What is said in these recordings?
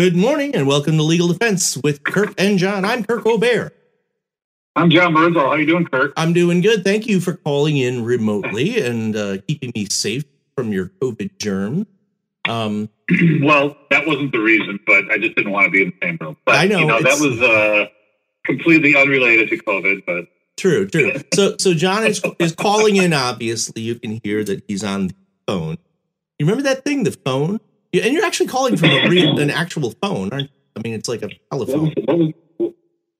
Good morning and welcome to Legal Defense with Kirk and John. I'm Kirk O'Bear. I'm John Birdsall. How are you doing, Kirk? I'm doing good. Thank you for calling in remotely and uh, keeping me safe from your COVID germ. Um, well, that wasn't the reason, but I just didn't want to be in the same room. But, I know, You know that was uh, completely unrelated to COVID, but true, true. So, so John is is calling in. Obviously, you can hear that he's on the phone. You remember that thing, the phone? Yeah, and you're actually calling from a real, an actual phone, aren't? you? I mean, it's like a what was, telephone. what was,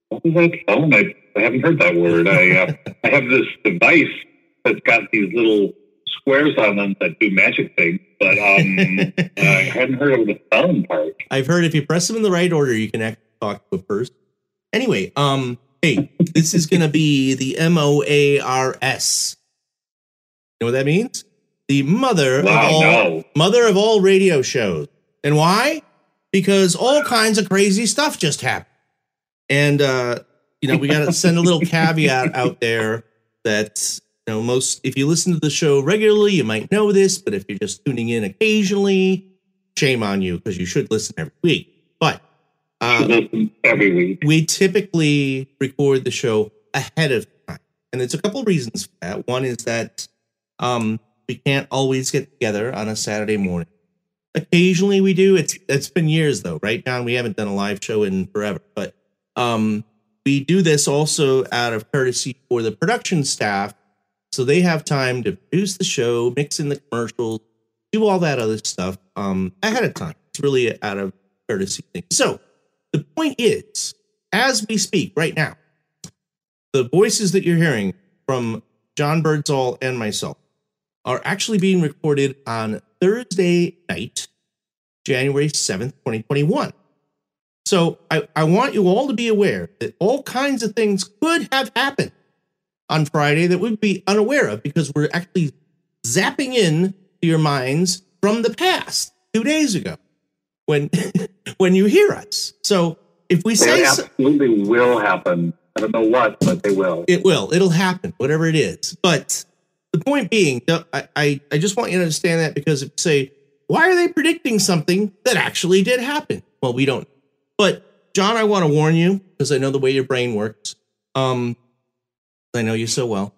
what was that phone? I, I haven't heard that word. I uh, I have this device that's got these little squares on them that do magic things, but um, I hadn't heard of the phone part. I've heard if you press them in the right order, you can actually talk to a person. Anyway, um, hey, this is going to be the M O A R S. You know what that means? The mother Wow, of all no. mother of all radio shows. And why? Because all kinds of crazy stuff just happened. And uh, you know, we got to send a little caveat out there that you know most if you listen to the show regularly, you might know this, but if you're just tuning in occasionally, shame on you because you should listen every week. But uh, every week. we typically record the show ahead of time. And there's a couple reasons for that. One is that um, we can't always get together on a Saturday morning. Occasionally we do. It's it's been years though, right, John? We haven't done a live show in forever. But um, we do this also out of courtesy for the production staff. So they have time to produce the show, mix in the commercials, do all that other stuff um, ahead of time. It's really out of courtesy thing. So the point is, as we speak right now, the voices that you're hearing from John Birdsall and myself are actually being recorded on Thursday night, January 7th, 2021. So I, I want you all to be aware that all kinds of things could have happened on Friday that we'd be unaware of because we're actually zapping in to your minds from the past two days ago when when you hear us. So if we say They so, absolutely will happen. I don't know what, but they will. it will. It'll happen, whatever it is. But the point being, I, I, I just want you to understand that because if you say, why are they predicting something that actually did happen? Well, we don't. But John, I want to warn you because I know the way your brain works. Um, I know you so well.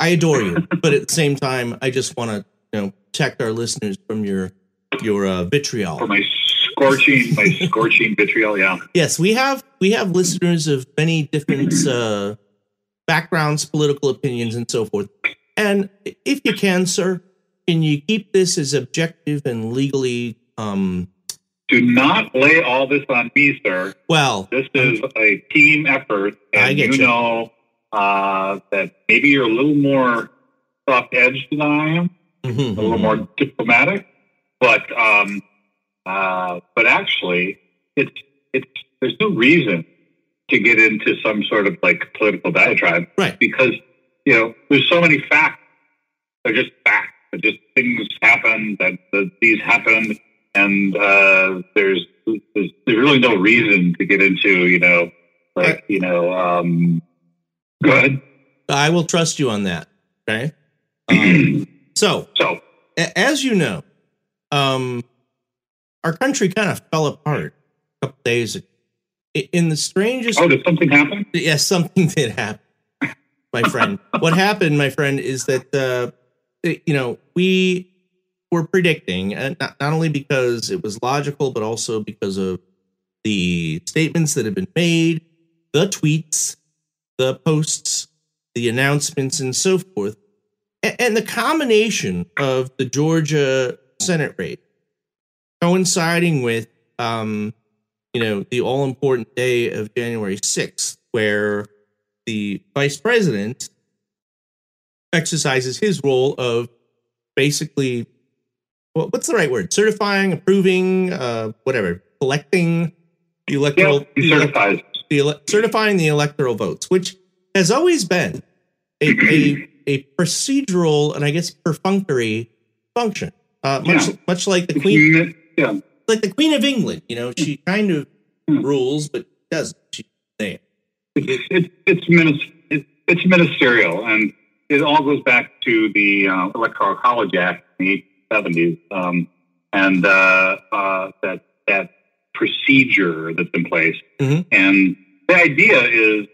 I adore you, but at the same time, I just want to, you know, protect our listeners from your your uh, vitriol. For my scorching, my scorching vitriol. Yeah. Yes, we have we have listeners of many different uh, backgrounds, political opinions, and so forth. And if you can, sir, can you keep this as objective and legally? Um, Do not lay all this on me, sir. well, This is a team effort, and you you. know uh, that maybe you're a little more soft edged than I am, mhm, a little more diplomatic, but um, uh, but actually, it's it's there's no reason to get into some sort of like political diatribe right. because you know there's so many facts. They're just facts. They're just things happen that, that these happened, and uh, there's, there's there's really no reason to get into you know like you know um, go ahead. I will trust you on that. Okay. Um, so, So a- as you know, um, our country kind of fell apart a couple days ago. In the strangest oh, did something happen? yes, something did happen, my friend. what happened, my friend, is that uh, you know we were predicting, and not, not only because it was logical, but also because of the statements that have been made, the tweets, the posts, the announcements, and so forth, and the combination of the Georgia Senate race coinciding with um, you know, the all important day of January 6th, where the vice president exercises his role of basically, well, what's the right word? Certifying, approving, uh, whatever, collecting the electoral, the elec- certifies. the ele- certifying the electoral votes, which has always been a, a, a procedural and I guess perfunctory function, uh, much Yeah. much like the Queen Yeah, like the Queen of England. You know, she kind of Hmm. rules, but doesn't. She's there. It's it's it's, minis- it, it's ministerial, and it all goes back to the uh, Electoral College Act in the 70s, um, and uh, uh, that that procedure that's in place. Mhm. And the idea is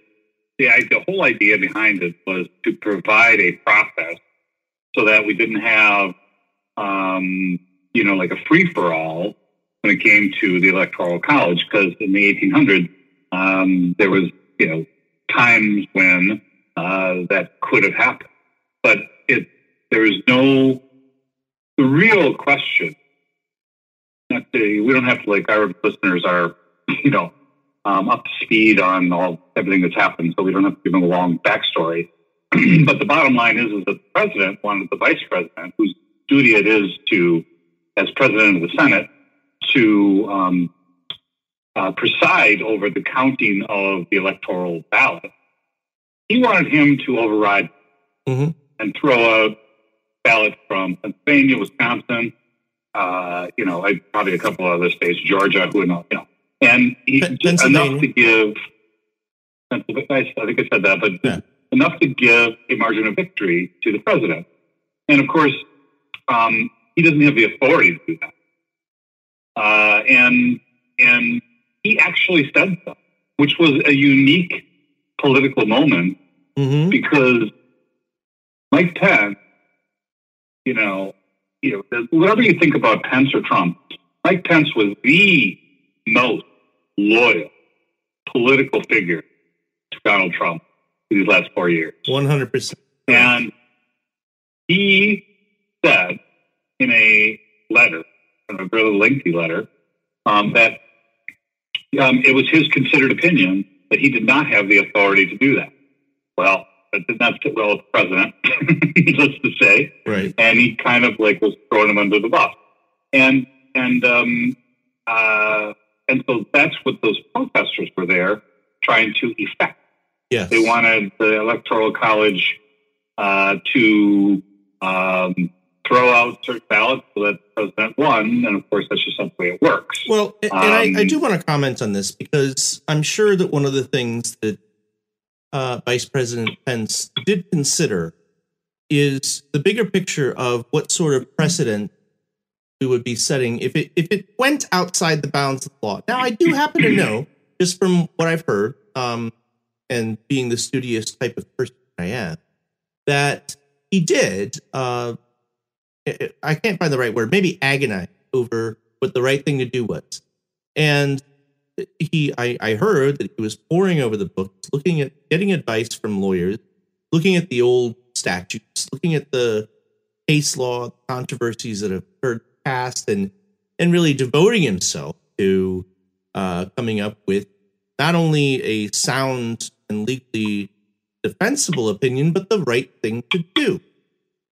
the, the whole idea behind it was to provide a process so that we didn't have, um, you know, like a free for all when it came to the electoral college. Because in the 1800s, um, there was, you know, times when uh, that could have happened, but it there is no the real question. Not to, we don't have to like our listeners are, you know, um, up to speed on all everything that's happened, so we don't have to give them a long backstory. but the bottom line is, is that the president wanted the vice president, whose duty it is to, as president of the Senate, to um, uh, preside over the counting of the electoral ballot. He wanted him to override Mhm. and throw out ballots from Pennsylvania, Wisconsin, uh, you know, I, probably a couple other states, Georgia, who know, you know, and he, just enough to give. I I think I said that, but Yeah. enough to give a margin of victory to the president. And of course, um, he doesn't have the authority to do that. Uh, and and he actually said so, which was a unique political moment Mhm. because Mike Pence, you know, you know, whatever you think about Pence or Trump, Mike Pence was the most loyal political figure to Donald Trump these last four years. 100%. And he said in a letter, a very lengthy letter, um, that um, it was his considered opinion that he did not have the authority to do that. Well, that did not sit well with the president, needless to say Right. and he kind of like was throwing him under the bus. And and um, uh, and so that's what those protesters were there trying to effect. Yes. They wanted the electoral college uh, to um, throw out certain ballots so that president won, and of course that's just not the way it works. Well, and I, I Um, do want to comment on this because I'm sure that one of the things that uh, Vice President Pence did consider is the bigger picture of what sort of precedent we would be setting if it if it went outside the bounds of the law. Now, I do happen to know, just from what I've heard, um, and being the studious type of person I am, that he did. Uh, I- can't find the right word. Maybe agonize over what the right thing to do was, and he. I, I heard that he was poring over the books, looking at getting advice from lawyers, looking at the old statutes, looking at the case law controversies that have occurred past, and and really devoting himself to uh, coming up with not only a sound and legally defensible opinion, but the right thing to do.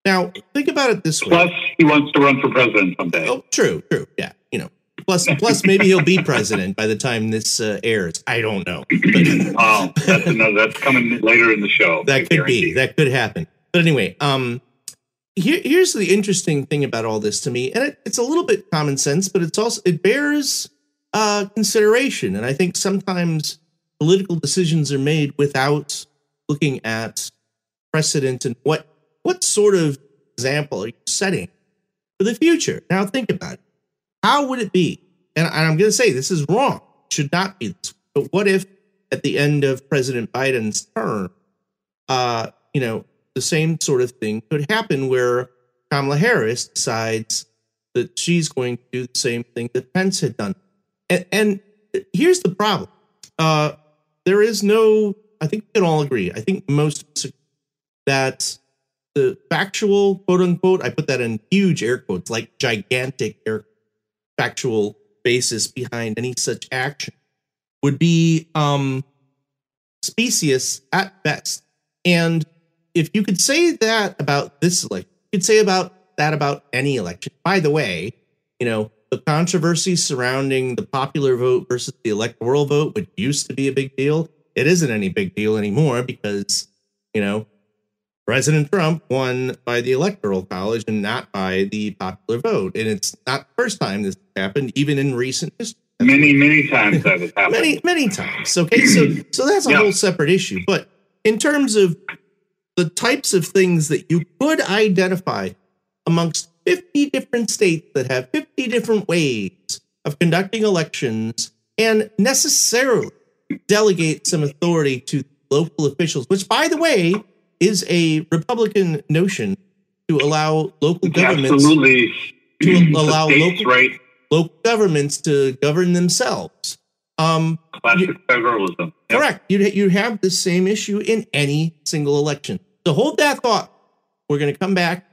Now, think about it this way. Plus, he wants to run for president someday. Oh, true, true. Yeah, you know. Plus, plus, maybe he'll be president by the time this uh, airs. I don't know. But Oh, that's another, that's coming later in the show. I that could guarantee be. That could happen. But anyway, um, here, here's the interesting thing about all this to me, and it, it's a little bit common sense, but it's also it bears uh, consideration. And I think sometimes political decisions are made without looking at precedent and what what sort of example are you setting for the future. Now think about it. How would it be? And I'm going to say this is wrong. It should not be this. But what if at the end of President Biden's term, uh, you know, the same sort of thing could happen where Kamala Harris decides that she's going to do the same thing that Pence had done. And, and here's the problem. Uh, there is no, I think we can all agree, I think most that the factual, quote unquote, I put that in huge air quotes, like gigantic air factual basis behind any such action would be um specious at best. And if you could say that about this election, you could say about that about any election. By the way, you know, the controversy surrounding the popular vote versus the electoral vote, which used to be a big deal, it isn't any big deal anymore because, you know, President Trump won by the electoral college and not by the popular vote. And it's not the first time this happened, even in recent history. Many, many times that has happened. Many, many times. Okay, so so that's a Yeah. whole separate issue. But in terms of the types of things that you could identify amongst 50 different states that have 50 different ways of conducting elections and necessarily delegate some authority to local officials, which, by the way, is a Republican notion to allow local governments Absolutely. to allow states, local- right? local governments to govern themselves. Um, Classic federalism. Yep. Correct. You you have the same issue in any single election. So hold that thought. We're going to come back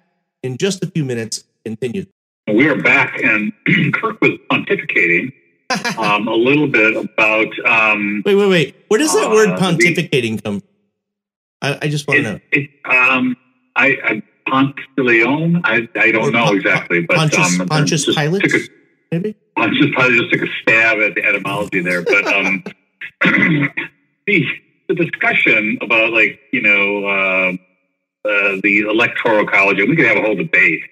in just a few minutes. Continue. We are back, and Kirk was pontificating um, a little bit about. Um, wait, wait, wait. Where does that word Uh, the- pontificating come from? I, I just want to know. it, um, I, I Ponce de Leon. I, I don't Or know exactly, but Pontius, um, Pontius Pilate, a- maybe. I just probably just took a stab at the etymology there, but um, the the discussion about like you know uh, uh, the electoral college, and we could have a whole debate,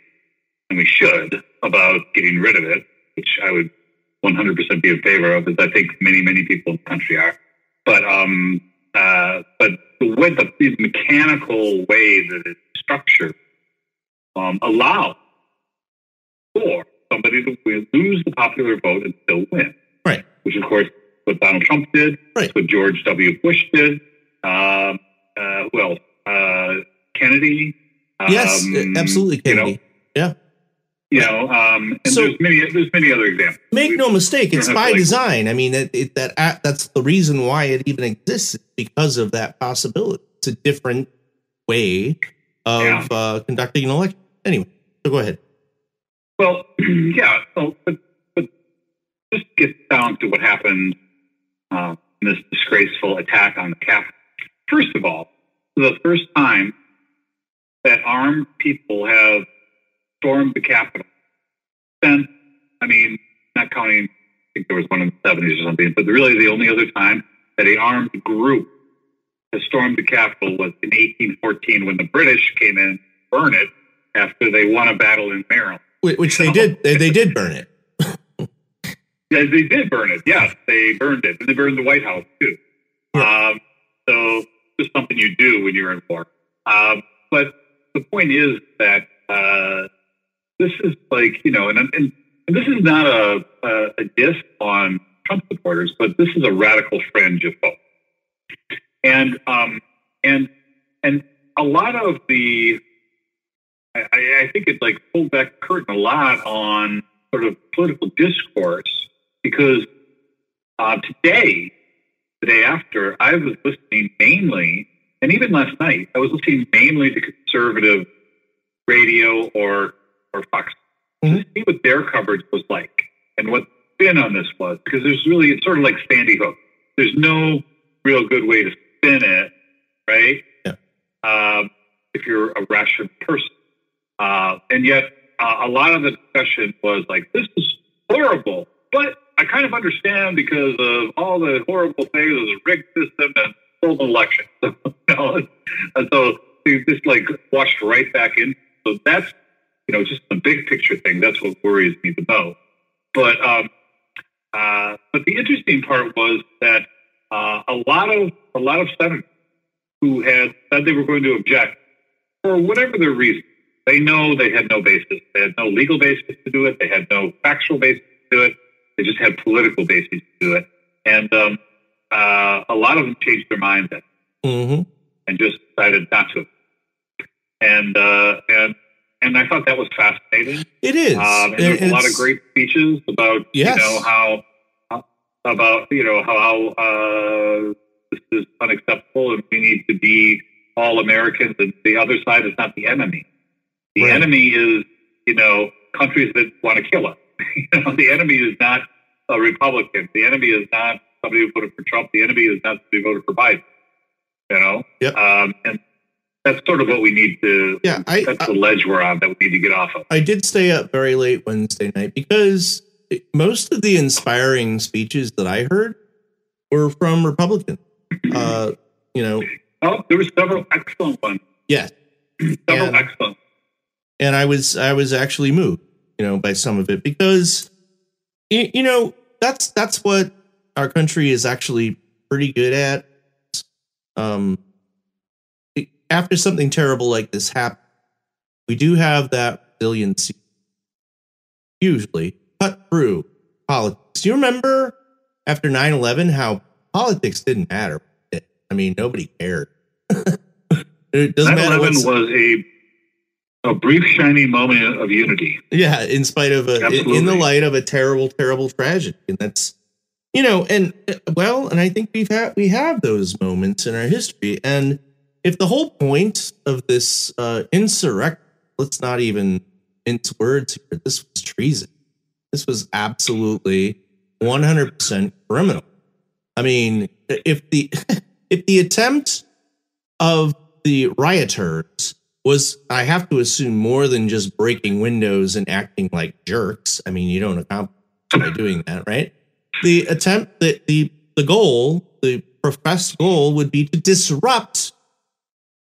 and we should about getting rid of it, which I would 100% be in favor of, as I think many many people in the country are. But um, uh, but the way the, the mechanical way that it's structured um, allows for somebody to win, lose the popular vote and still win. Right. Which, of course, what Donald Trump did. Right. What George W. Bush did. Um, uh, well, uh, Kennedy. Yes, um, absolutely, you know, Kennedy. yeah. You know, um, and So- there's many there's many other examples. Make no mistake, it's by like- design. I mean, it, it, that uh, that's the reason why it even exists because of that possibility. It's a different way of Yeah. uh, conducting an election. Anyway, so go ahead. Well, yeah. So, but but just get down to what happened uh, in this disgraceful attack on the Capitol. First of all, the first time that armed people have stormed the Capitol since, I mean, not counting, I think there was one in the 70s or something, but really the only other time that a armed group has stormed the Capitol was in 1814 when the British came in, burned it after they won a battle in Maryland. Wh- Which they did. They, they did burn it. Yeah, they did burn it. Yes, they burned it, and they burned the White House too. Um, so just something you do when you're in war. Um, but the point is that uh, this is like you know, and, and, and this is not a, a, a diss on Trump supporters, but this is a radical fringe of folks, and um, and and a lot of the I, I think it like pulled back the curtain a lot on sort of political discourse because uh, today, the day after, I was listening mainly, and even last night, I was listening mainly to conservative radio or or Fox to Mhm. see what their coverage was like and what spin on this was because there's really it's sort of like Sandy Hook. There's no real good way to spin it, right? Yeah. Um, if you're a rational person, uh, and yet uh, a lot of the discussion was like, "This is horrible," but I kind of understand because of all the horrible things of the rigged system and stolen election. you know? And so they just like washed right back in. So that's you know just the big picture thing. That's what worries me the most. But um, uh, but the interesting part was that uh, a lot of a lot of senators who had said they were going to object for whatever their reason. They know they had no basis. They had no legal basis to do it. They had no factual basis to do it. They just had political basis to do it. And um, uh, a lot of them changed their mind then hmm and just decided not to. And uh, and and I thought that was fascinating. It is. Um, and there's a lot of great speeches about Yes. you know how about you know how uh, this is unacceptable and we need to be all Americans and the other side is not the enemy. The Right. enemy is you know countries that want to kill us. you know, the enemy is not a Republican. The enemy is not somebody who voted for Trump. The enemy is not somebody who voted for Biden. You know, Yep. um, and that's sort of what we need to. Yeah, I, That's the ledge we're on that we need to get off of. I did stay up very late Wednesday night because it- most of the inspiring speeches that I heard were from Republicans. Uh, you know, Oh, there were several excellent ones. yes, Several And- excellent. and I was I was actually moved, you know, by some of it because you, you know that's that's what our country is actually pretty good at. Um, after something terrible like this happens, we do have that resiliency usually cut through politics. Do you remember after 9 11 how politics didn't matter? I mean, nobody cared. it doesn't 9/11 matter. was a a brief shiny moment of unity. Yeah, in spite of a in, in the light of a terrible, terrible tragedy, and that's you know, and well, and I think we've had we have those moments in our history, and if the whole point of this uh, insurrection, let's not even mince words here, this was treason. This was absolutely 100% criminal. I mean, if the if the attempt of the rioters was, I have to assume, more than just breaking windows and acting like jerks. I mean, you don't accomplish by doing that, right? The attempt that the the goal, the professed goal, would be to disrupt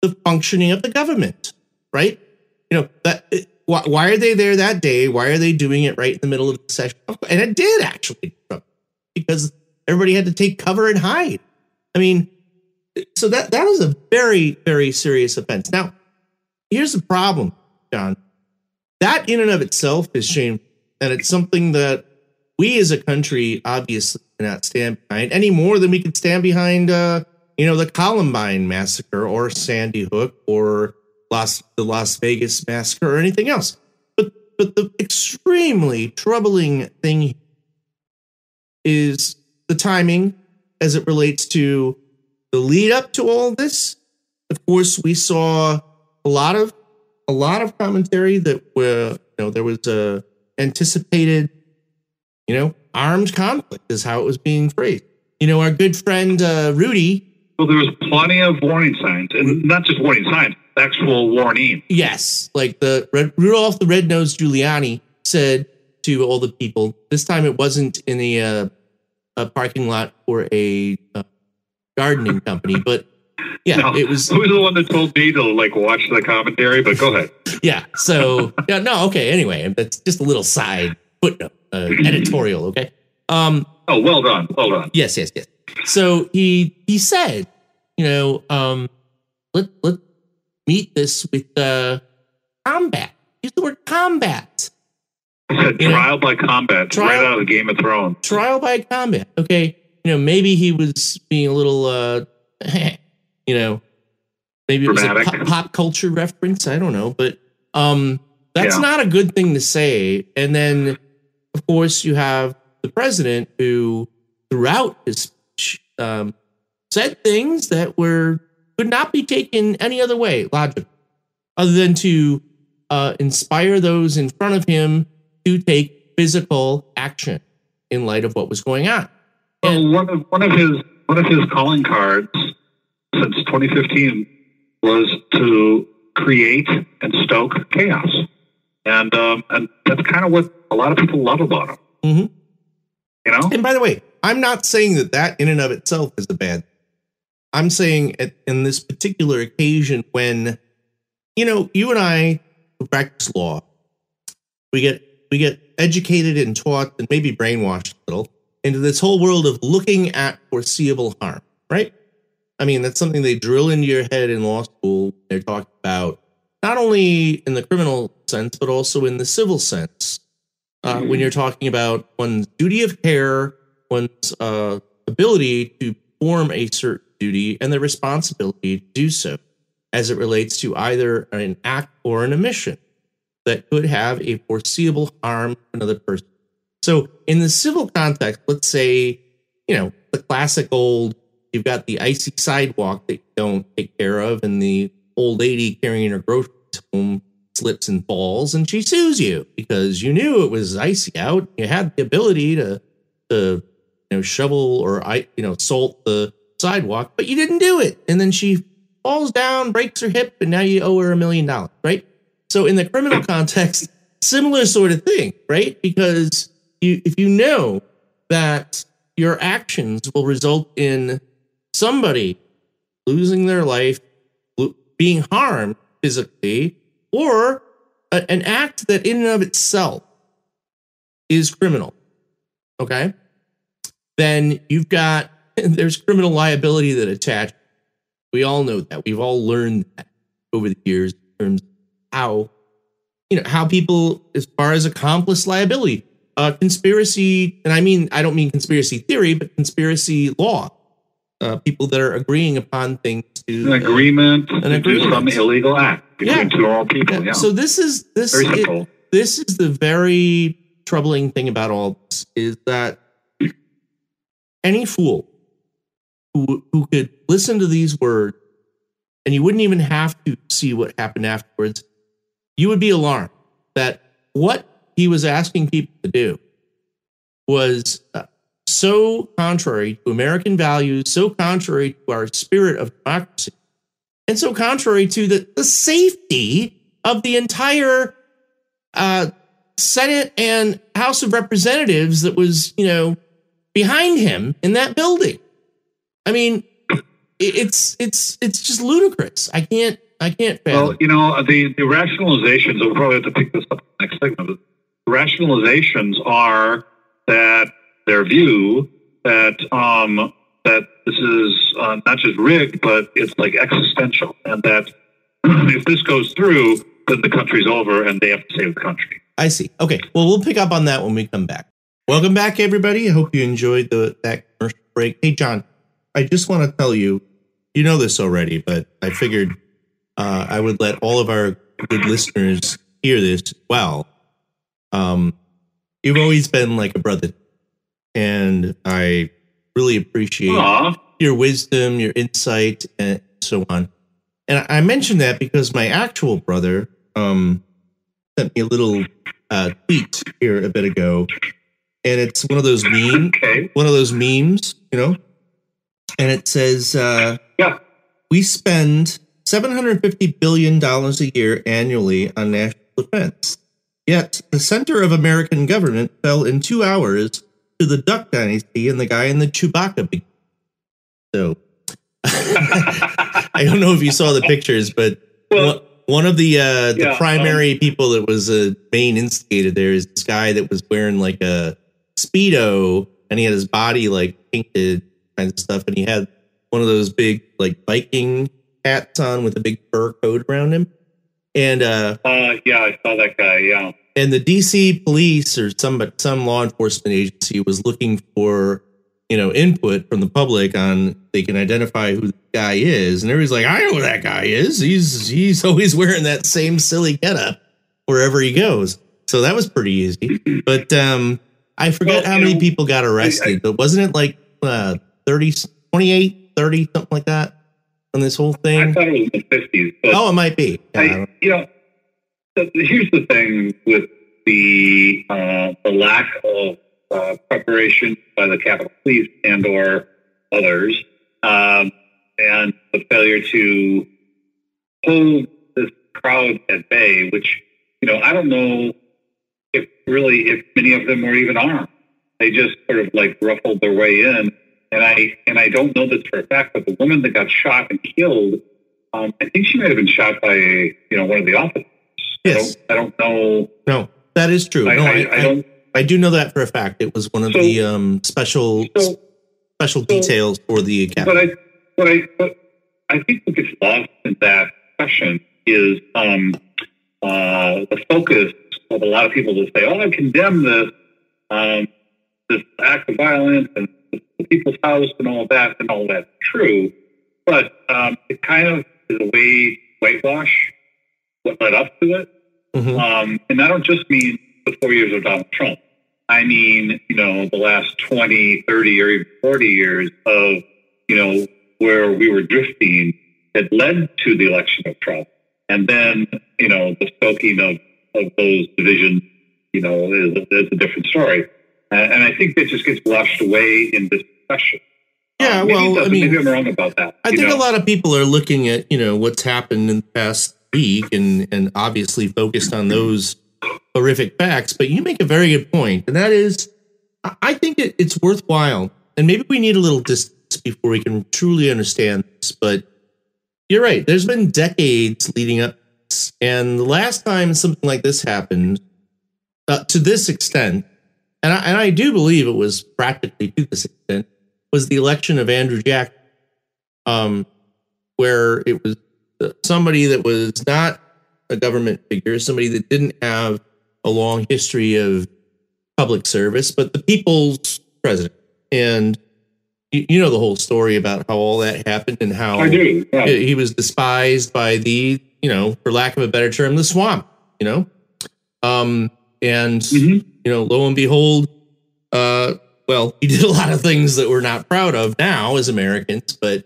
the functioning of the government, right? You know that. Why, why are they there that day? Why are they doing it right in the middle of the session? And it did actually, because everybody had to take cover and hide. I mean, so that that was a very very serious offense. Now, here's the problem, John. That in and of itself is shameful, and it's something that we as a country obviously cannot stand behind any more than we could stand behind, uh, you know, the Columbine massacre or Sandy Hook or Las the Las Vegas massacre or anything else. But but the extremely troubling thing is the timing as it relates to the lead up to all this. Of course, we saw a lot of a lot of commentary that were you know there was a anticipated you know armed conflict is how it was being phrased. You know, our good friend uh, Rudy. Well, there was plenty of warning signs, and not just warning signs, actual warning. Yes, like the Red, Rudolph the Red-Nosed Giuliani said to all the people. This time, it wasn't in a, uh, a parking lot for a uh, gardening company, but yeah, no, it was. Who was the one that told me to like watch the commentary? But go ahead. yeah. So yeah, no. Okay. Anyway, that's just a little side footnote, uh, editorial. Okay. Um. Oh, well done. Well done. Yes. Yes. Yes. So he he said, you know, um, let let meet this with uh combat. Use the word combat. Said trial know? by combat. Trial, right out of the Game of Thrones. Trial by combat. Okay. You know, maybe he was being a little uh you know, maybe it was a pop, pop, culture reference. I don't know, but um, that's yeah. not a good thing to say. And then, of course, you have the president who, throughout his speech, um, said things that were could not be taken any other way, logic, other than to uh, inspire those in front of him to take physical action in light of what was going on. And well, one of one of his one of his calling cards since 2015 was to create and stoke chaos. And um, and that's kind of what a lot of people love about him. Mm-hmm. You know. And by the way, I'm not saying that that in and of itself is a bad. I'm saying at, in this particular occasion when, you know, you and I practice law, we get we get educated and taught and maybe brainwashed a little into this whole world of looking at foreseeable harm, right? I mean, that's something they drill into your head in law school. They're talking about not only in the criminal sense, but also in the civil sense. Uh, mm-hmm. When you're talking about one's duty of care, one's uh, ability to perform a certain duty, and the responsibility to do so as it relates to either an act or an omission that could have a foreseeable harm to another person. So, in the civil context, let's say, you know, the classic old You've got the icy sidewalk that you don't take care of, and the old lady carrying her groceries home slips and falls, and she sues you because you knew it was icy out. You had the ability to, to you know, shovel or I, you know, salt the sidewalk, but you didn't do it. And then she falls down, breaks her hip, and now you owe her a million dollars, right? So in the criminal context, similar sort of thing, right? Because you, if you know that your actions will result in somebody losing their life, being harmed physically, or a, an act that in and of itself is criminal, okay, then you've got there's criminal liability that attach. We all know that. We've all learned that over the years in terms of how you know how people, as far as accomplice liability, uh, conspiracy, and I mean, I don't mean conspiracy theory, but conspiracy law. Uh, people that are agreeing upon things to An agreement an to do some illegal act between Yeah. two normal people. Yeah. So this is this is, this is the very troubling thing about all this is that any fool who who could listen to these words and you wouldn't even have to see what happened afterwards, you would be alarmed that what he was asking people to do was uh, so contrary to American values, so contrary to our spirit of democracy, and so contrary to the, the safety of the entire uh, Senate and House of Representatives that was, you know, behind him in that building. I mean, it's it's it's just ludicrous. I can't I can't fathom. Well, you know, the, the rationalizations, we'll probably have to pick this up in the next segment. The rationalizations are that their view that um, that this is uh, not just rigged, but it's like existential, and that if this goes through, then the country's over and they have to save the country. I see. Okay. Well, we'll pick up on that when we come back. Welcome back, everybody. I hope you enjoyed the that commercial break. Hey, John, I just want to tell you, you know this already, but I figured uh, I would let all of our good listeners hear this. as Well, um, you've always been like a brother, and I really appreciate Aw, your wisdom, your insight, and so on. And I mentioned that because my actual brother um, sent me a little uh, tweet here a bit ago, and it's one of those memes, okay. one of those memes, you know, and it says, uh, Yeah. "We spend seven hundred fifty billion dollars a year annually on national defense, yet the center of American government fell in two hours to the Duck Dynasty and the guy in the Chewbacca." bikini." So. I don't know if you saw the pictures, but Well, one, of the uh, the Yeah, primary people that was a main instigator there is this guy that was wearing like a speedo, and he had his body like painted kinds of stuff, and he had one of those big like Viking hats on with a big fur coat around him, and uh, uh, yeah, I saw that guy. Yeah. And the DC police or some some law enforcement agency was looking for you know input from the public on they can identify who the guy is, and everybody's like, I know who that guy is. He's he's always wearing that same silly getup wherever he goes. So that was pretty easy. But um, I forget Well, how many know, people got arrested, but wasn't it like uh, 30, 28, 30, something like that on this whole I thing? thought it was the fifties, but Oh, it might be. Yeah, I I, you know, here's the thing with the uh, the lack of uh, preparation by the Capitol Police and or others, um, and the failure to hold this crowd at bay. Which you know, I don't know if really if many of them were even armed. They just sort of like ruffled their way in, and I and I don't know this for a fact, but the woman that got shot and killed. Um, I think she might have been shot by you know one of the officers. Yes. I don't, I don't know. No, that is true. I, no, I, I, I don't. I do know that for a fact. It was one of So- the um, special So, special details for the but. I, but I, but I think what gets lost in that question is um, uh, the focus of a lot of people to say, "Oh, I condemn this um, this act of violence and the people's house and all that and all that's true," but um, it kind of is a way whitewash what led up to it. Mhm. Um, and I don't just mean the four years of Donald Trump. I mean, you know, the last 20, 30, or even 40 years of, you know, where we were drifting that led to the election of Trump. And then, you know, the stoking of, of those divisions, you know, is, is a different story. And, and I think that just gets washed away in this discussion. Yeah, Um, well, I mean, maybe I'm wrong about that. I think know? a lot of people are looking at you know what's happened in the past week and and obviously focused on those horrific facts. But you make a very good point, and that is, I- think it, it's worthwhile, and maybe we need a little distance before we can truly understand this. But you're right. There's been decades leading up, and the last time something like this happened, uh, to this extent, and I, and I do believe it was practically to this extent, was the election of Andrew Jack, um, where it was somebody that was not a government figure, somebody that didn't have a long history of public service, but the people's president. And you, you know the whole story about how all that happened and how I do. Yeah. he was despised by the, you know, for lack of a better term, the swamp, you know? Um, and, Mhm. you know, lo and behold, uh, well, he did a lot of things that we're not proud of now as Americans, but,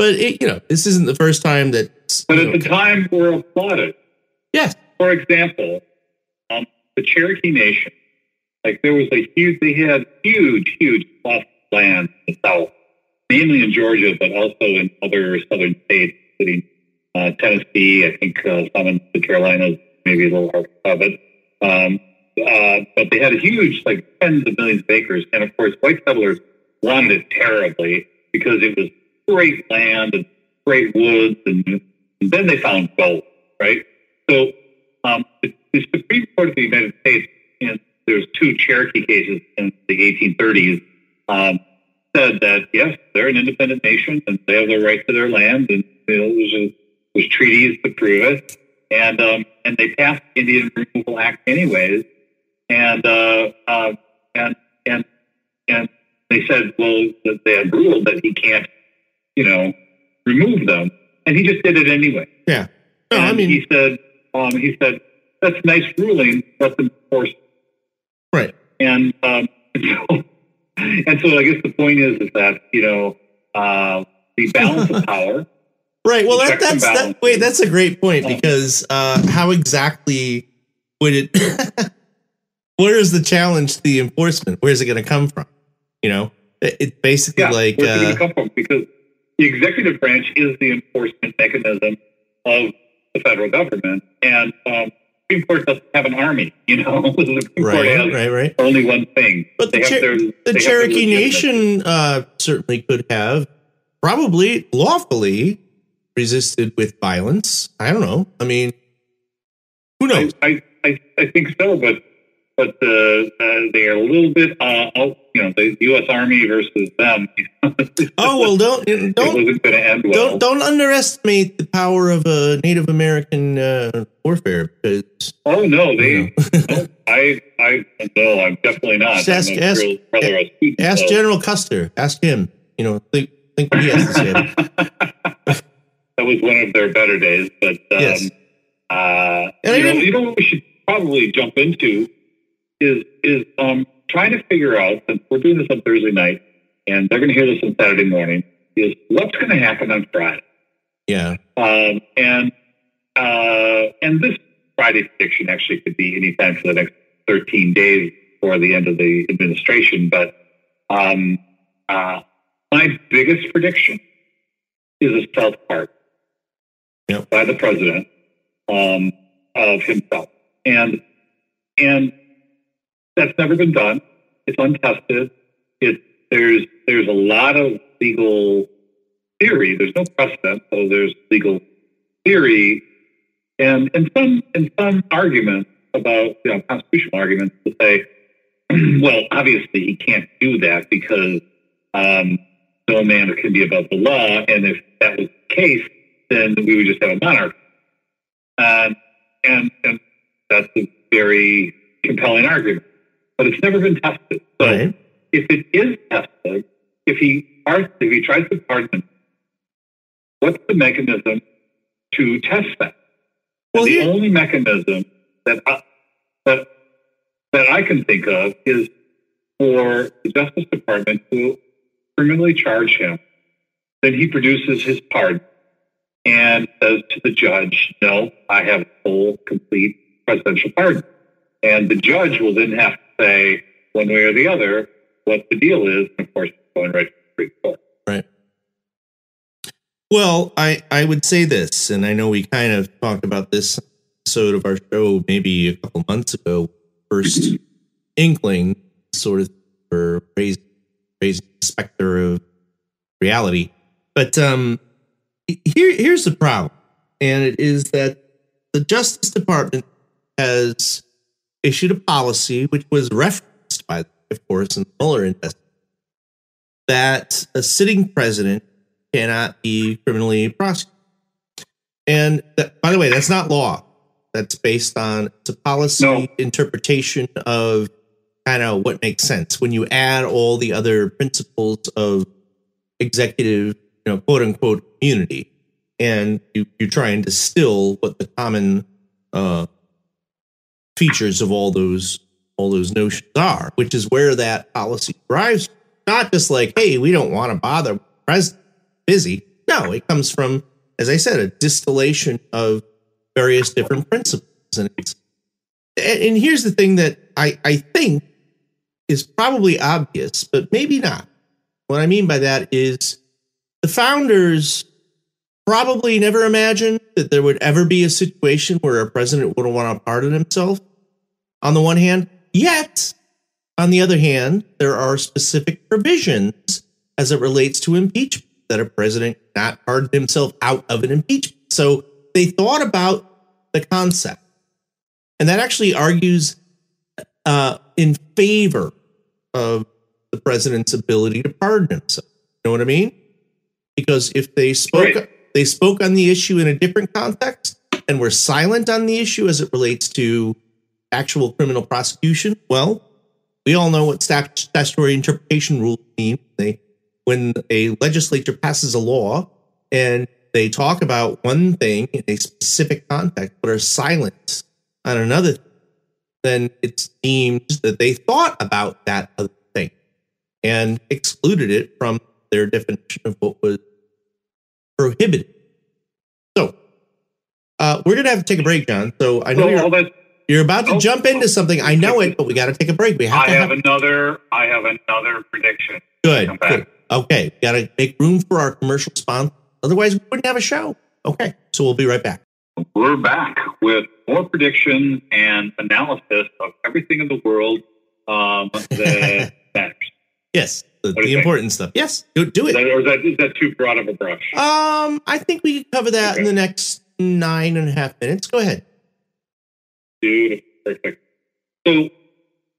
but it, you know, this isn't the first time that, But at know, the time, we're applauded. yes, For example, um, the Cherokee Nation, like there was a huge, they had huge, huge of land in the South, mainly in Georgia, but also in other southern states, including uh, Tennessee, I think uh, some in the Carolinas, maybe a little Arkansas, but um, uh, but they had a huge, like tens of millions of acres, and of course, white settlers wanted it terribly because it was great land and great woods, and, and then they found gold, right? So um, the, the Supreme Court of the United States, and there's two Cherokee cases in the 1830s, um, said that yes, they're an independent nation and they have the right to their land, and you know, there's, a, there's treaties to prove it, and um, and they passed the Indian Removal Act anyways, and uh, uh, and and and they said, well, they had ruled that he can't, you know, remove them, and he just did it anyway. yeah. No, I mean, he said, um, he said, that's a nice ruling, let's enforce. right. And um, and so, and so I guess the point is, is that you know uh, the balance of power. Right. Well, that, that's that. Wait, that's a great point because uh, how exactly would it? where is the challenge to the enforcement? Where is it going to come from? You know, it, it's basically Yeah, like uh, going to come from? Because the executive branch is the enforcement mechanism of the federal government, and um, the Supreme Court doesn't have an army. You know, the Supreme Court right, has right, right. only one thing. But the, They have Cher- their- the Cherokee Nation uh, certainly could have probably lawfully resisted with violence. I don't know. I mean, who knows? I, I, I, I think so, but but uh, uh, they are a little bit uh, out. You know, the U.S. Army versus them. oh well, don't don't end well. don't don't underestimate the power of a Native American uh, warfare because oh no, they. no, I I no, I'm definitely not. Just ask- ask- of ask so- General Custer. Ask him. You know, think think what he has to say. that was one of their better days, but um, Yes. uh, And you, know, you know what we should probably jump into is is um, trying to figure out since we're doing this on Thursday night and they're going to hear this on Saturday morning is what's going to happen on Friday. Yeah. Um, and uh, and this Friday prediction actually could be anytime for the next 13 days before the end of the administration. But um, uh, my biggest prediction is a self pardon Yep. by the president um, of himself, and and that's never been done. It's untested. It there's there's a lot of legal theory. There's no precedent, so there's legal theory, and and some and some arguments about you know constitutional arguments to say, well, obviously he can't do that because um, no man can be above the law, and if that was the case, then we would just have a monarchy. Um, and and that's a very compelling argument, but it's never been tested. So Right. if it is tested, if he if he tries to pardon, what's the mechanism to test that? Well, the here- only mechanism that I, that that I can think of is for the Justice Department to criminally charge him. Then he produces his pardon and says to the judge, "No, I have full, complete presidential pardon." And the judge will then have to say, one way or the other, what the deal is. And of course, going right to the Supreme Court. Right. Well, I I would say this, and I know we kind of talked about this episode of our show maybe a couple months ago. First inkling, sort of, or raising the specter of reality. But um, here here's the problem, and it is that the Justice Department has issued a policy which was referenced by, of course, in the Mueller investigation that a sitting president cannot be criminally prosecuted. And that, by the way, that's not law. That's based on it's a policy No. interpretation of kind of what makes sense when you add all the other principles of executive, you know, quote unquote immunity, and you, you try and distill what the common uh, features of all those all those notions are, which is where that policy derives. Not just like, hey, we don't want to bother president busy. No, it comes from, as I said, a distillation of various different principles. And and here's the thing that I, I think is probably obvious, but maybe not. What I mean by that is the founders probably never imagined that there would ever be a situation where a president wouldn't want to pardon himself on the one hand. Yet, on the other hand, there are specific provisions as it relates to impeachment that a president not pardon himself out of an impeachment. So they thought about the concept. And that actually argues uh, in favor of the president's ability to pardon himself. You know what I mean? Because if they spoke right. They spoke on the issue in a different context and were silent on the issue as it relates to actual criminal prosecution, well, we all know what statutory interpretation rules mean. They when a legislature passes a law and they talk about one thing in a specific context but are silent on another, then it's deemed that they thought about that other thing and excluded it from their definition of what was prohibited. So uh, we're going to have to take a break, John. So I know well, you're, you're about to oh, jump into something. I know it, but we got to take a break. We have I to have, have another. I have another prediction. Good. good. Okay, got to make room for our commercial sponsor. Otherwise, we wouldn't have a show. Okay, so we'll be right back. We're back with more predictions and analysis of everything in the world um, that matters. Yes, the, the important stuff. Yes, do, do it. Is that, or is that, is that too broad of a brush? Um, I think we could cover that okay. in the next nine and a half minutes. Go ahead. Dude, perfect. So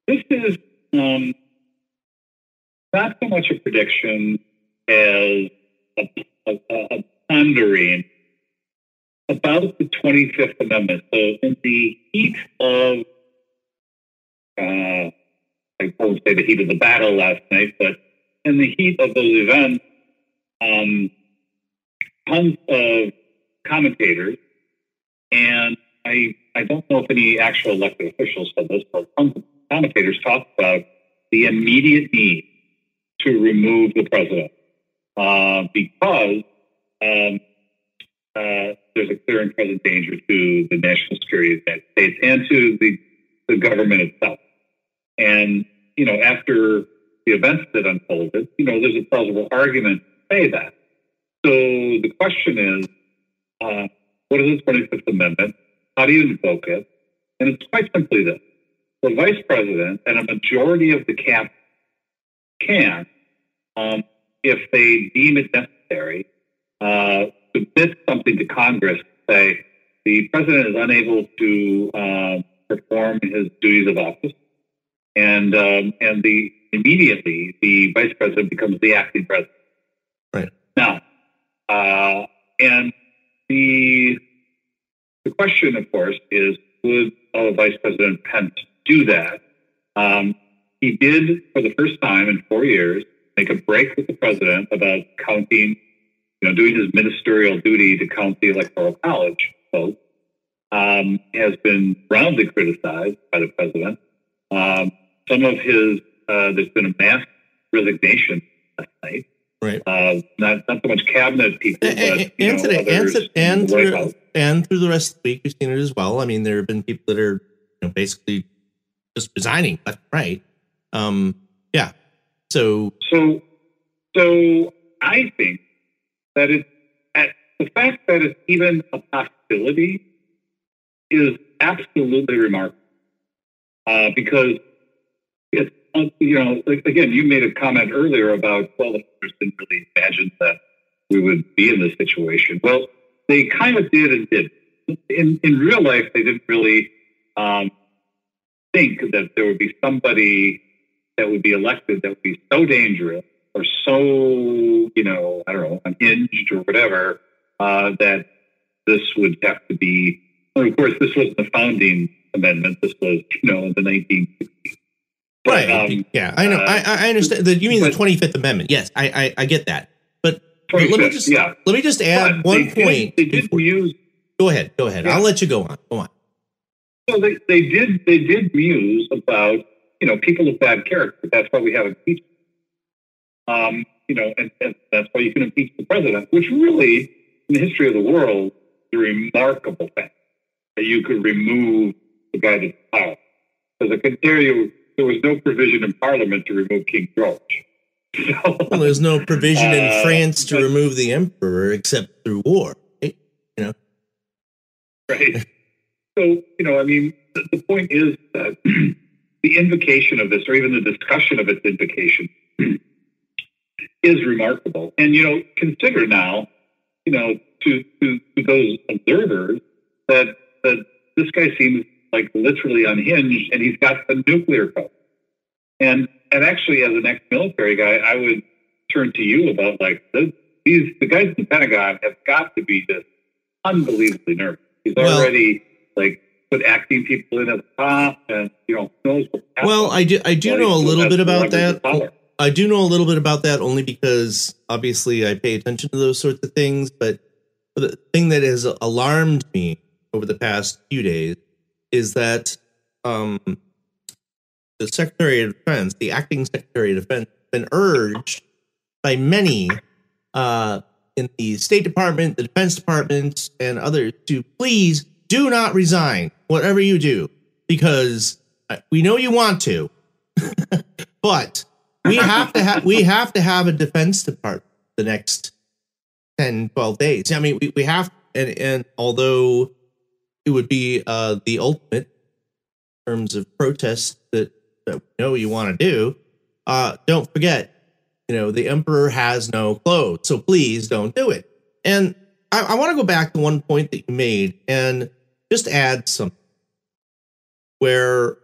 this is um, not so much a prediction as a, a, a pondering about the 25th Amendment. So, in the heat of, uh, I won't say the heat of the battle last night, but in the heat of those events, um, tons of commentators, and I, I don't know if any actual elected officials said this, but tons of commentators talked about the immediate need to remove the president uh, because um, uh, there's a clear and present danger to the national security of the United States and to the, the government itself. And, you know, after the events that unfolded, you know, there's a plausible argument to say that. So the question is, uh, what is the 25th Amendment? How do you invoke it? And it's quite simply this. The vice president and a majority of the cabinet can, um, if they deem it necessary, uh, submit something to Congress, to say the president is unable to uh, perform his duties of office, and um, and the immediately the vice president becomes the acting president. Right now, uh, and the the question, of course, is would a Vice President Pence do that? Um, he did, for the first time in four years, make a break with the president about counting you know, doing his ministerial duty to count the electoral college vote, um, has been roundly criticized by the president. Um, some of his, uh, there's been a mass resignation last night. Right. Uh, not not so much cabinet people, but and, and know, today, and, and through and through the rest of the week, we've seen it as well. I mean, there have been people that are you know, basically just resigning left right. Um, yeah. So so so I think that it's at, the fact that it's even a possibility is absolutely remarkable uh, because it's you know again you made a comment earlier about well the didn't really imagine that we would be in this situation well they kind of did and did in in real life they didn't really um, think that there would be somebody that would be elected that would be so dangerous or so, you know, I don't know, unhinged or whatever, uh, that this would have to be. Well, of course, this wasn't the founding amendment. This was, you know, the 1960s. But, right. um, yeah, I know. uh, I, I understand that you mean the Twenty Fifth Amendment. Yes, I, I I get that. But, but let me just yeah. let me just add But one they point. Did, they did muse. go ahead. Go ahead. Yeah. I'll let you go on. Go on. So they, they did they did muse about you know people of bad character. That's why we have impeachment. Um, you know, and, and that's why you can impeach the president, which really, in the history of the world, is a remarkable thing that you could remove the guy that's power. Because it can tell you, there was no provision in Parliament to remove King George. So, Well, there's no provision in Uh, France to but- remove the emperor except through war. right? right? So, you know, I mean, the, the point is that the invocation of this, or even the discussion of its invocation, is remarkable. And, you know, consider now, you know, to, to, to those observers that, that this guy seems like literally unhinged and he's got a nuclear code. And, and actually, as an ex military guy, I would turn to you about like the, these, the guys in the Pentagon have got to be just unbelievably nervous. He's Well- already like put acting people in at the top, and you know knows. Well, I do I do Well, know a little bit about that. I do know a little bit about that only because obviously I pay attention to those sorts of things. But the thing that has alarmed me over the past few days is that um, the Secretary of Defense, the acting Secretary of Defense, been urged by many uh, in the State Department, the Defense Department, and others to please do not resign, whatever you do, because uh, we know you want to, but we have to have we have to have a defense department the next 10 12 days. I mean we, we have and and although it would be uh the ultimate in terms of protest that, that we know you want to do. Uh don't forget you know the emperor has no clothes so please don't do it. And i, I want to go back to one point that you made and just add some where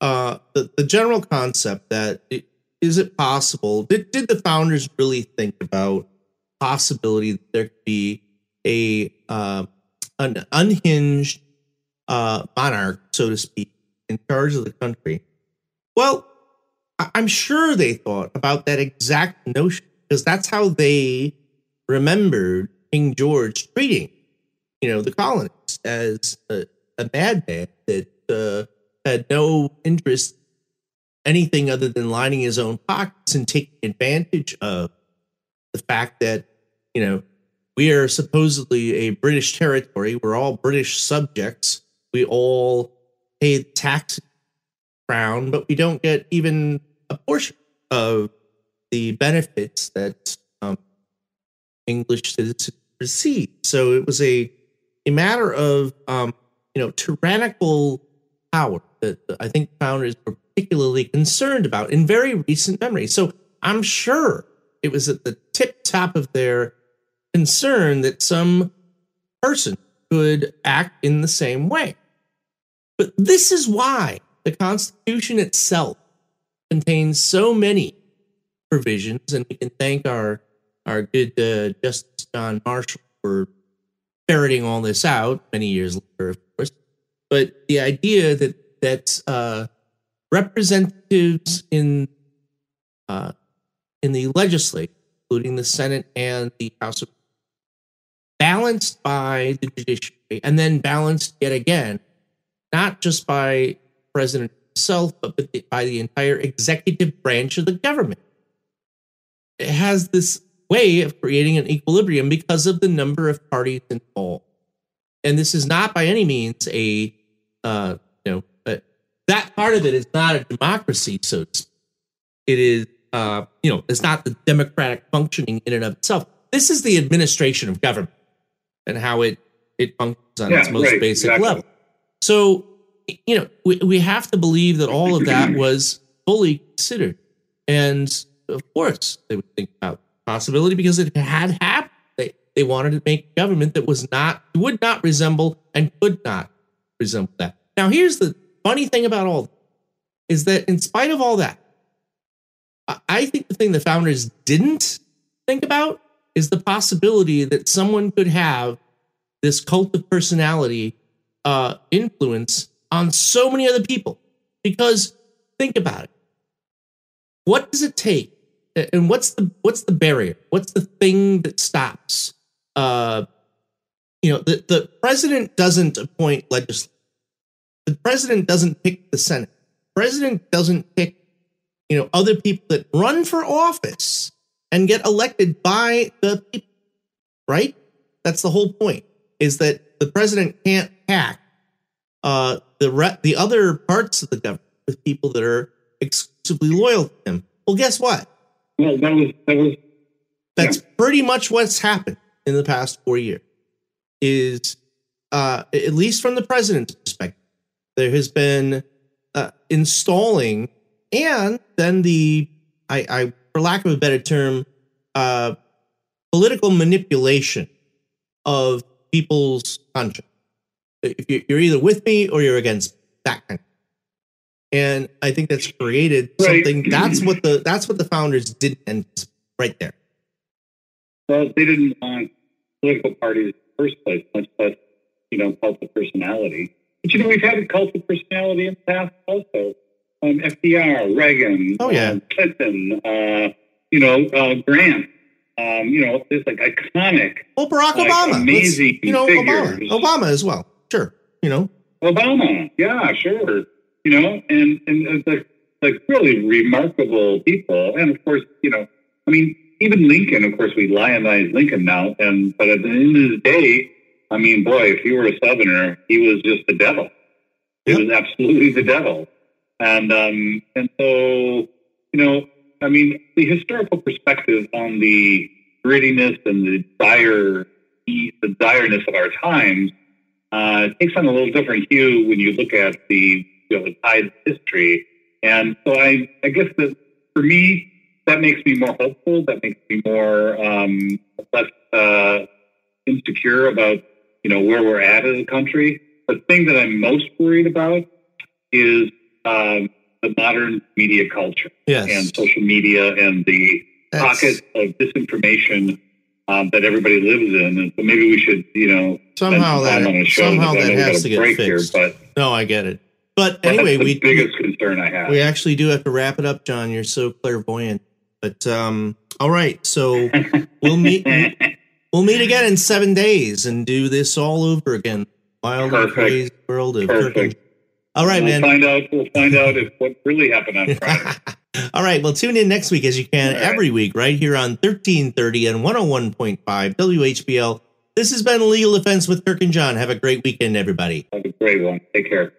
uh the, the general concept that it, is it possible did, did the founders really think about possibility that there could be a uh, an unhinged uh, monarch so to speak in charge of the country. Well I- i'm sure they thought about that exact notion because that's how they remembered king george treating you know the colonists as a, a madman that uh, had no interest anything other than lining his own pockets and taking advantage of the fact that you know we are supposedly a British territory. We're all British subjects. We all pay tax crown, but we don't get even a portion of the benefits that um, English citizens receive. So it was a a matter of um, you know tyrannical power that I think founders were particularly concerned about in very recent memory. So I'm sure it was at the tip top of their concern that some person could act in the same way. But this is why the Constitution itself contains so many provisions, and we can thank our our good uh, Justice John Marshall for ferreting all this out many years later, of course. But the idea that that uh, representatives in uh, in the legislature, including the Senate and the House of balanced by the judiciary and then balanced yet again, not just by President himself, but by the- by the entire executive branch of the government. It has this way of creating an equilibrium because of the number of parties involved. And this is not by any means a, uh, you know, uh, that part of it is not a democracy, so. It is, uh, you know, it's not the democratic functioning in and of itself. This is the administration of government and how it it functions on Yeah, its most right, basic exactly. level. So, you know, we, we have to believe that all of that was fully considered. And of course, they would think about possibility because it had happened. They, they wanted to make government that was not, would not resemble and could not resemble that. Now, here's the funny thing about all this, is that in spite of all that, I- I think the thing the founders didn't think about is the possibility that someone could have this cult of personality uh, influence on so many other people. Because think about it. what does it take? And what's the what's the barrier? What's the thing that stops? Uh, you know, the, the president doesn't appoint legislators. The president doesn't pick the Senate. The president doesn't pick, you know, other people that run for office and get elected by the people, right? That's the whole point. Is that the president can't hack uh, the re- the other parts of the government with people that are exclusively loyal to him. Well, guess what? Well, that was that was. That's yeah. pretty much what's happened in the past four years. Is uh, at least from the president's perspective, there has been uh, installing, and then the I, I, for lack of a better term, uh, political manipulation of people's conscience. If you're either with me or you're against that kind. Of and I think that's created right. something. That's what the that's what the founders did, and right there. Well, they didn't want political parties in the first place, much less you know cult of personality. But you know, we've had a cult of personality in the past also. Um, FDR, Reagan, oh yeah, uh, Clinton, uh, you know, uh, Grant. Um, you know, it's like iconic. Well, Barack like, Obama, amazing. Let's, you know, figures. Obama, Obama as well. Sure, you know, Obama. Yeah, sure you know, and and like like really remarkable people. And of course, you know, I mean, even Lincoln. Of course, we lionize Lincoln now, and but at the end of the day, I mean, boy, if he were a Southerner, he was just the devil. He yep. was absolutely the devil. And um, and so, you know, I mean, the historical perspective on the grittiness and the dire the direness of our times uh, takes on a little different hue when you look at the you know, the tides history. And so I, I guess that for me, that makes me more hopeful. That makes me more um, less uh, insecure about you know where we're at as a country. The thing that I'm most worried about is um, the modern media culture yes. and social media and the That's... pocket of disinformation um, that everybody lives in. And so maybe we should, you know, somehow that somehow that has to get fixed. Here, but no, I get it. But anyway, we biggest concern I have. We actually do have to wrap it up, John. You're so clairvoyant. But um, all right, so we'll meet. we'll meet again in seven days and do this all over again. Wild and crazy world of Perfect. All right, we'll man. Find out. We'll find out if what really happened on Friday. all right. Well, tune in next week as you can all every right. week right here on 1330 and 101.5 WHBL. This has been Legal Defense with Kirk and John. Have a great weekend, everybody. Have a great one. Take care.